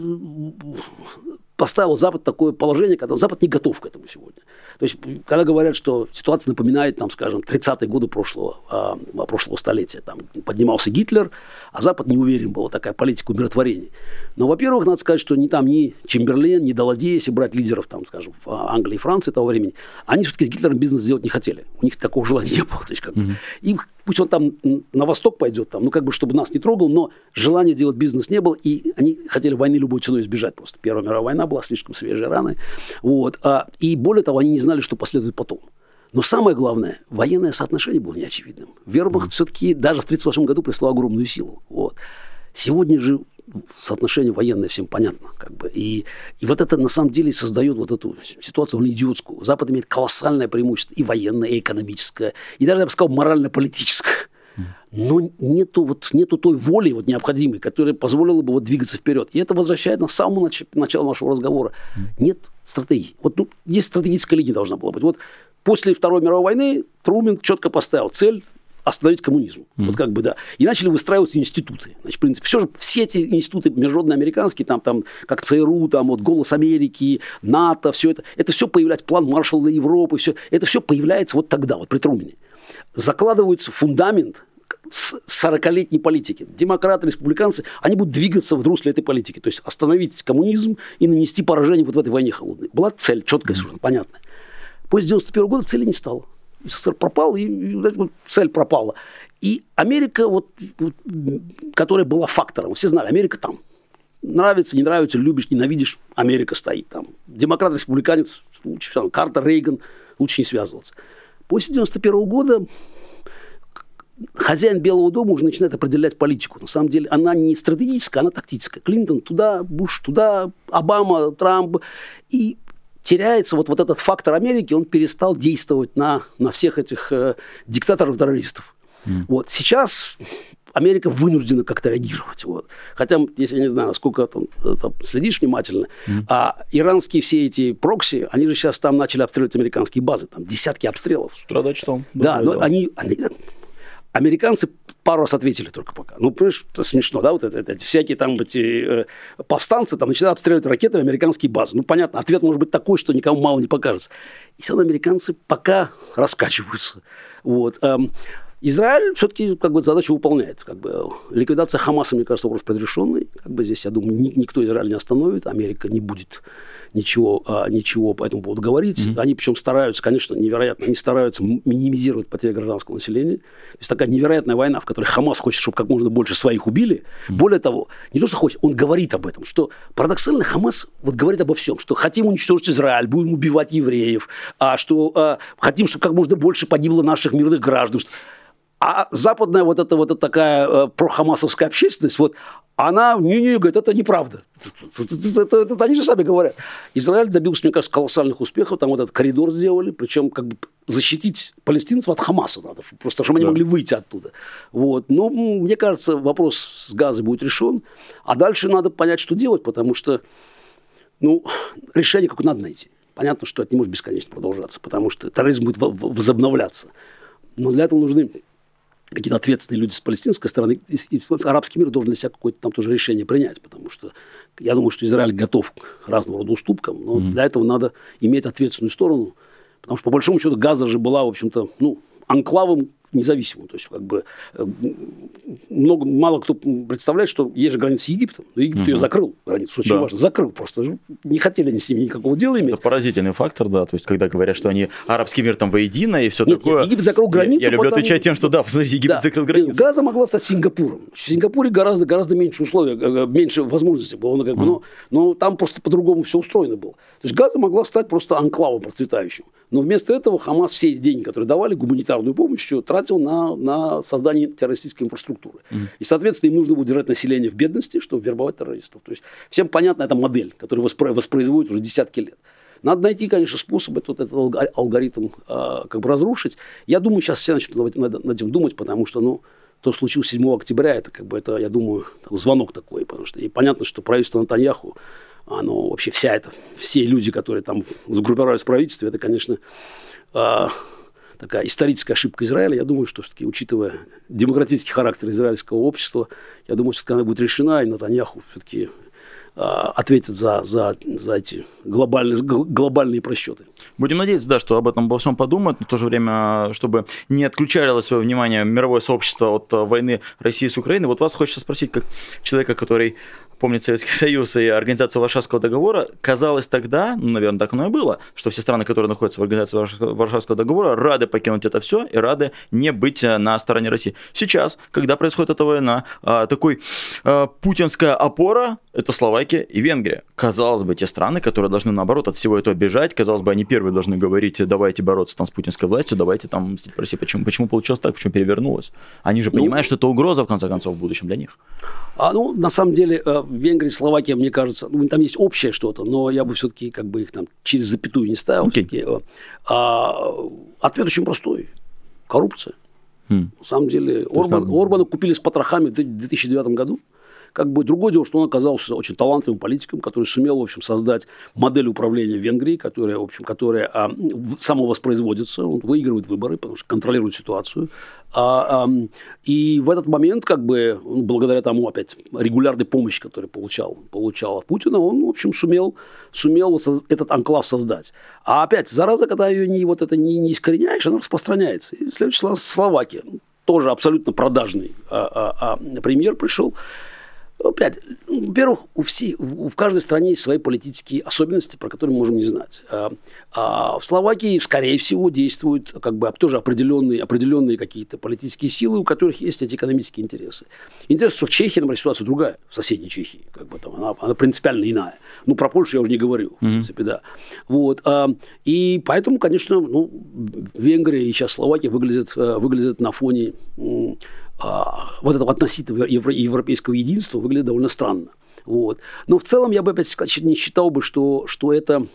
поставила Запад такое положение, когда Запад не готов к этому сегодня. То есть, когда говорят, что ситуация напоминает, там, скажем, 30-е годы прошлого, а, прошлого столетия, там поднимался Гитлер, а Запад не уверен был, такая политика умиротворения. Но, во-первых, надо сказать, что ни там ни Чемберлен, ни Даладей, если брать лидеров, там, скажем, Англии и Франции того времени, они все-таки с Гитлером бизнес сделать не хотели. У них такого желания не было. То есть, как mm-hmm. им, пусть он там на восток пойдет, там, ну, как бы, чтобы нас не трогал, но желания делать бизнес не было, и они хотели войны любой ценой избежать просто. Первая мировая война была слишком свежие раны. Вот. А, и более того, они не знали, что последует потом. Но самое главное, военное соотношение было неочевидным. Вермахт mm-hmm. все-таки даже в 1938 году прислал огромную силу. Вот. Сегодня же соотношение военное всем понятно. Как бы. и, и вот это на самом деле создает вот эту ситуацию идиотскую. Запад имеет колоссальное преимущество и военное, и экономическое, и даже, я бы сказал, морально-политическое. Но нету, вот, нету той воли вот, необходимой, которая позволила бы вот, двигаться вперед. И это возвращает нас к самому нач- началу нашего разговора. Нет стратегии. Вот ну, есть стратегическая линия должна была быть. Вот после Второй мировой войны Трумин четко поставил цель остановить коммунизм. Mm-hmm. Вот как бы, да. И начали выстраиваться институты. Значит, в принципе, все же, все эти институты международные американские, там, там, как ЦРУ, там, вот, Голос Америки, НАТО, все это, это все появляется, план Маршалла Европы, все, это все появляется вот тогда, вот при Трумене. Закладывается фундамент 40-летней политики. Демократы, республиканцы, они будут двигаться в русле этой политики. То есть остановить коммунизм и нанести поражение вот в этой войне холодной. Была цель четкая, совершенно понятная. После 91 года цели не стало. СССР пропал, и, и вот, цель пропала. И Америка, вот, вот, которая была фактором, все знали, Америка там. Нравится, не нравится, любишь, ненавидишь, Америка стоит там. Демократ, республиканец, лучше, Картер, Рейган, лучше не связываться. После 91 года хозяин Белого дома уже начинает определять политику. На самом деле она не стратегическая, она тактическая. Клинтон туда, Буш туда, Обама, Трамп. И теряется вот, вот этот фактор Америки, он перестал действовать на, на всех этих э, диктаторов-террористов. Mm. Вот. Сейчас Америка вынуждена как-то реагировать. Вот. Хотя, если я не знаю, насколько там, там следишь внимательно, mm. а иранские все эти прокси, они же сейчас там начали обстреливать американские базы, там десятки обстрелов. С утра до читал. Да, но они, они, Американцы пару раз ответили только пока. Ну, понимаешь, это смешно, да, вот это, это всякие там эти э, повстанцы там начинают обстреливать ракетами американские базы. Ну, понятно, ответ может быть такой, что никому мало не покажется. И все равно американцы пока раскачиваются. Вот. Эм, Израиль все-таки как бы задачу выполняет. Как бы, ликвидация Хамаса, мне кажется, вопрос предрешенный. Как бы здесь, я думаю, ни, никто Израиль не остановит, Америка не будет ничего, а, ничего по этому поводу говорить. Mm-hmm. Они причем стараются, конечно, невероятно, они стараются минимизировать потери гражданского населения. То есть такая невероятная война, в которой Хамас хочет, чтобы как можно больше своих убили. Mm-hmm. Более того, не то, что хочет, он говорит об этом, что парадоксально Хамас вот говорит обо всем, что хотим уничтожить Израиль, будем убивать евреев, а что а, хотим, чтобы как можно больше погибло наших мирных граждан. А западная вот эта вот эта такая э, прохамасовская общественность, вот она, не-не, говорит, это неправда. Это, это, это, это они же сами говорят. Израиль добился, мне кажется, колоссальных успехов. Там вот этот коридор сделали. Причем как бы защитить палестинцев от Хамаса надо. Просто чтобы они да. могли выйти оттуда. Вот. Но мне кажется, вопрос с газой будет решен. А дальше надо понять, что делать, потому что ну, решение какое надо найти. Понятно, что это не может бесконечно продолжаться, потому что терроризм будет возобновляться. Но для этого нужны какие-то ответственные люди с палестинской стороны, и, и арабский мир должен для себя какое-то там тоже решение принять, потому что я думаю, что Израиль готов к разного рода уступкам, но mm-hmm. для этого надо иметь ответственную сторону, потому что по большому счету Газа же была, в общем-то, ну, анклавом независимым. То есть, как бы, э, много, мало кто представляет, что есть же граница с Египтом, но Египет угу. ее закрыл, границу, что очень да. важно, закрыл просто. Не хотели они с ними никакого дела иметь. Это поразительный фактор, да, то есть, когда говорят, что они арабский мир там воедино и все Нет, такое. Египет закрыл границу. Я, я люблю потому... отвечать тем, что да, посмотрите, Египет да. закрыл границу. Газа могла стать Сингапуром. В Сингапуре гораздо, гораздо меньше условий, э, э, меньше возможностей было, как бы, но, но там просто по-другому все устроено было. То есть Газа могла стать просто анклавом процветающим. Но вместо этого Хамас все деньги, которые давали, гуманитарную помощь, тратил на, на создание террористической инфраструктуры. Mm. И, соответственно, им нужно будет держать население в бедности, чтобы вербовать террористов. То есть всем понятна эта модель, которую воспро- воспроизводит уже десятки лет. Надо найти, конечно, способ этот, этот алгоритм э, как бы разрушить. Я думаю, сейчас все начнут над, над этим думать, потому что, ну, то, что случилось 7 октября, это, как бы, это, я думаю, звонок такой, потому что и понятно, что правительство Натаньяху оно вообще вся это, все люди, которые там сгруппировались в правительстве, это, конечно, э, такая историческая ошибка Израиля. Я думаю, что все-таки, учитывая демократический характер израильского общества, я думаю, что она будет решена, и Натаньяху все-таки а, ответит за, за, за эти глобальные, глобальные просчеты. Будем надеяться, да, что об этом обо всем подумают, но в то же время, чтобы не отключало свое внимание мировое сообщество от войны России с Украиной. Вот вас хочется спросить, как человека, который помнит Советский Союз и Организацию Варшавского договора, казалось тогда, ну, наверное, так оно и было, что все страны, которые находятся в Организации Варшавского договора, рады покинуть это все и рады не быть э, на стороне России. Сейчас, когда происходит эта война, э, такой э, путинская опора – это Словакия и Венгрия. Казалось бы, те страны, которые должны, наоборот, от всего этого бежать, казалось бы, они первые должны говорить, давайте бороться там с путинской властью, давайте там мстить по России. Почему, почему получилось так, почему перевернулось? Они же ну, понимают, что это угроза, в конце концов, в будущем для них. А, ну, на самом деле, Венгрия, Словакия, мне кажется, ну, там есть общее что-то, но я бы все-таки как бы их там через запятую не ставил. Okay. А, ответ очень простой. Коррупция. Hmm. На самом деле, Орбан, Орбана купили с потрохами в 2009 году. Как бы другое дело, что он оказался очень талантливым политиком, который сумел, в общем, создать модель управления Венгрии, которая, в общем, которая а, самовоспроизводится, он выигрывает выборы, потому что контролирует ситуацию. А, а, и в этот момент, как бы, благодаря тому, опять, регулярной помощи, которую получал, получал от Путина, он, в общем, сумел, сумел вот этот анклав создать. А опять, зараза, когда ее не, вот это не, не искореняешь, она распространяется. И следующая Словакия. Тоже абсолютно продажный а, а, а, премьер пришел. Опять, во-первых, у всех, в каждой стране есть свои политические особенности, про которые мы можем не знать. А, а в Словакии, скорее всего, действуют как бы тоже определенные, определенные какие-то политические силы, у которых есть эти экономические интересы. Интересно, что в Чехии, например, ситуация другая, в соседней Чехии, как бы там, она, она принципиально иная. Ну, про Польшу я уже не говорю, mm-hmm. в принципе, да. Вот, а, и поэтому, конечно, ну, Венгрия и сейчас Словакия выглядят, э, выглядят на фоне вот этого относительного европейского единства выглядит довольно странно. Вот. Но в целом я бы опять не считал бы, что, что это,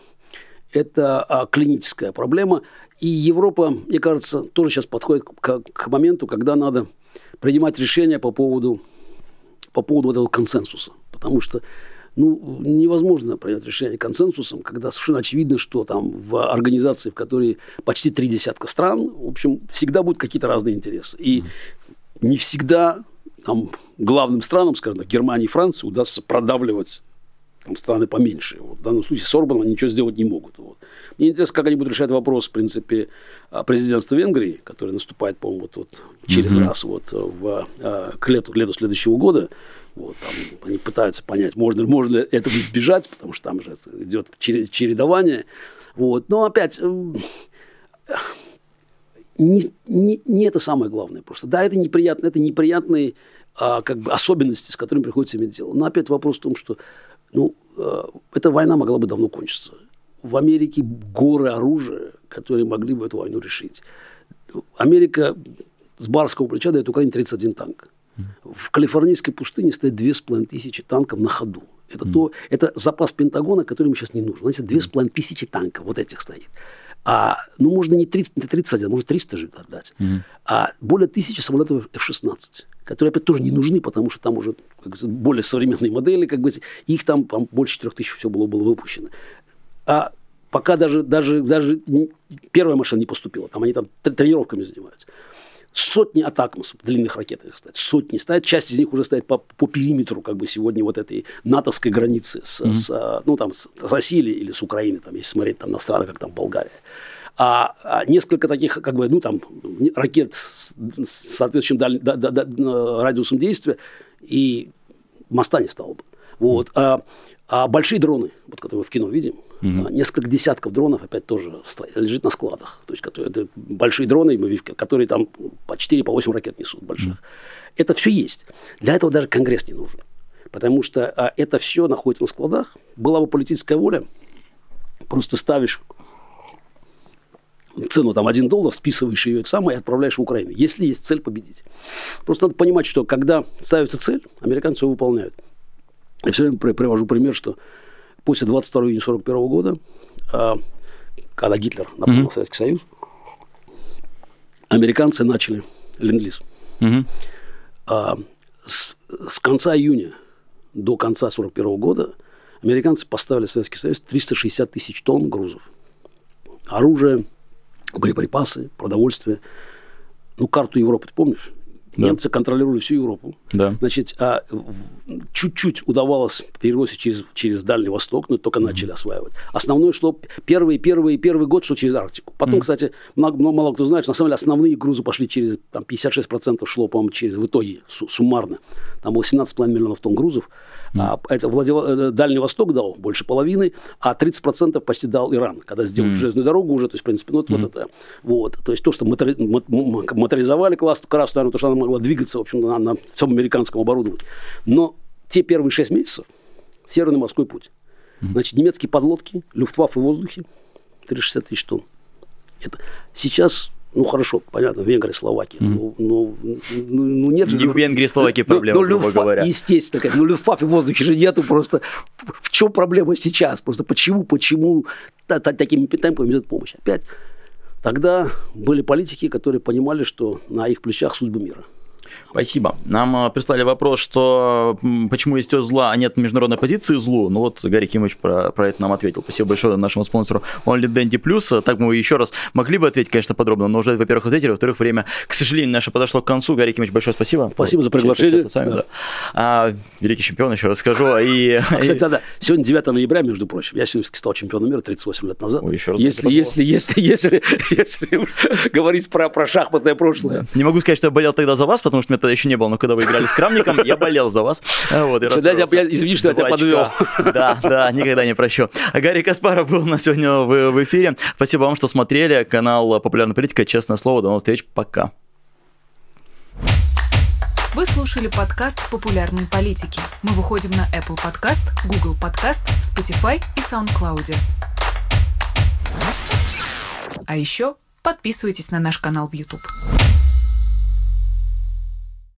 это а, клиническая проблема. И Европа, мне кажется, тоже сейчас подходит к, к моменту, когда надо принимать решения по поводу, по поводу этого консенсуса. Потому что ну, невозможно принять решение консенсусом, когда совершенно очевидно, что там в организации, в которой почти три десятка стран, в общем, всегда будут какие-то разные интересы. И не всегда там, главным странам, скажем так, Германии и Франции удастся продавливать там, страны поменьше. Вот, в данном случае с Орбаном ничего сделать не могут. Вот. Мне интересно, как они будут решать вопрос, в принципе, президентства Венгрии, который наступает, по-моему, вот, вот через mm-hmm. раз вот, в, к, лету, к лету следующего года. Вот, там, они пытаются понять, можно, можно ли этого избежать, потому что там же идет чередование. Вот. Но опять, не, не, не это самое главное. Просто да, это неприятно, это неприятные а, как бы особенности, с которыми приходится иметь дело. Но опять вопрос в том, что ну, а, эта война могла бы давно кончиться. В Америке горы оружия, которые могли бы эту войну решить. Америка с барского плеча дает Украине 31 танк. В калифорнийской пустыне стоит 2500 танков на ходу. Это, mm. то, это запас Пентагона, который ему сейчас не нужен. Знаете, 2500 танков вот этих стоит. А, ну, можно не 30, не 31, можно 300 же отдать. Mm-hmm. А более тысячи самолетов F-16, которые, опять, тоже не нужны, потому что там уже как бы, более современные модели, как бы, их там, там больше 4 тысяч все было, было выпущено. А пока даже, даже, даже первая машина не поступила, там они там тренировками занимаются сотни атакмосов, длинных ракет, кстати, сотни стоят, часть из них уже стоит по, по периметру как бы сегодня вот этой натовской границы с, mm-hmm. с ну, там, с Россией или с Украиной, там, если смотреть там, на страны, как там Болгария. А, а несколько таких, как бы, ну, там, ракет с, с соответствующим даль, да, да, да, радиусом действия, и моста не стало бы. Вот. А, а большие дроны, вот, которые мы в кино видим, mm несколько десятков дронов опять тоже лежит на складах. То есть которые, это большие дроны, которые там по 4 по 8 ракет несут больших. mm Это все есть. Для этого даже Конгресс не нужен. Потому что а, это все находится на складах. Была бы политическая воля, просто ставишь цену там 1 доллар, списываешь ее это самое и отправляешь в Украину. Если есть цель победить. Просто надо понимать, что когда ставится цель, американцы ее выполняют. Я все время привожу пример, что после 22 июня 1941 года, а, когда Гитлер напал на Советский Союз, американцы начали ленд-лиз. Mm-hmm. С, с конца июня до конца 1941 года американцы поставили в Советский Союз 360 тысяч тонн грузов. Оружие, боеприпасы, продовольствие. Ну, карту Европы ты помнишь? Да. Немцы контролировали всю Европу. Да. Значит, а чуть-чуть удавалось перебросить через, через Дальний Восток, но только mm-hmm. начали осваивать. Основное шло первый, первый, первый год шло через Арктику. Потом, mm-hmm. кстати, много, мало кто знает, что на самом деле основные грузы пошли через, там 56% шло, по-моему, через, в итоге, суммарно. Там было 17,5 миллионов тонн грузов. Mm. А, это Владив... Э, Дальний Восток дал больше половины, а 30% почти дал Иран, когда сделали mm. железную дорогу уже. То есть, в принципе, ну, mm. вот это. Вот. То есть, то, что мотори... моторизовали Красную Армию, то, что она могла двигаться, в общем, на, на всем американском оборудовании. Но те первые 6 месяцев Северный морской путь. Mm. Значит, немецкие подлодки, люфтваффе в воздухе, 360 тысяч тонн. Это сейчас ну хорошо, понятно, Венгрия, Словакия. Mm. Ну, ну, ну, ну нет же. Не в Венгрии, Словакии проблема, ну, ну, грубо говоря. Естественно, конечно. Ну, Люфтваффе в воздухе же нету просто. В чем проблема сейчас? Просто почему, почему такими темпами идет помощь? Опять, тогда были политики, которые понимали, что на их плечах судьбы мира. Спасибо. Нам э, прислали вопрос, что почему есть зла, а нет международной позиции злу. Ну вот Гарри Кимович про, про это нам ответил. Спасибо большое нашему спонсору Only Dandy Plus. Так мы еще раз могли бы ответить, конечно, подробно, но уже, во-первых, ответили, во-вторых, время, к сожалению, наше подошло к концу. Гарри Кимович, большое спасибо. Спасибо за приглашение. С вами, да. Да. А, великий чемпион, еще раз скажу. И... [LAUGHS] Кстати, да, сегодня 9 ноября, между прочим. Я сегодня стал чемпионом мира 38 лет назад. Ой, еще раз если, если, если, если, [LAUGHS] если, если говорить про, про шахматное прошлое. Да. Не могу сказать, что я болел тогда за вас, потому что меня тогда еще не было, но когда вы играли с Крамником, я болел за вас. Вот, и я, извини, что я тебя подвел. [LAUGHS] Да, да, никогда не прощу. Гарри Каспаров был у нас сегодня в, в эфире. Спасибо вам, что смотрели. Канал «Популярная политика». Честное слово. До новых встреч. Пока. Вы слушали подкаст «Популярные политики». Мы выходим на Apple Podcast, Google Podcast, Spotify и SoundCloud. А еще подписывайтесь на наш канал в YouTube.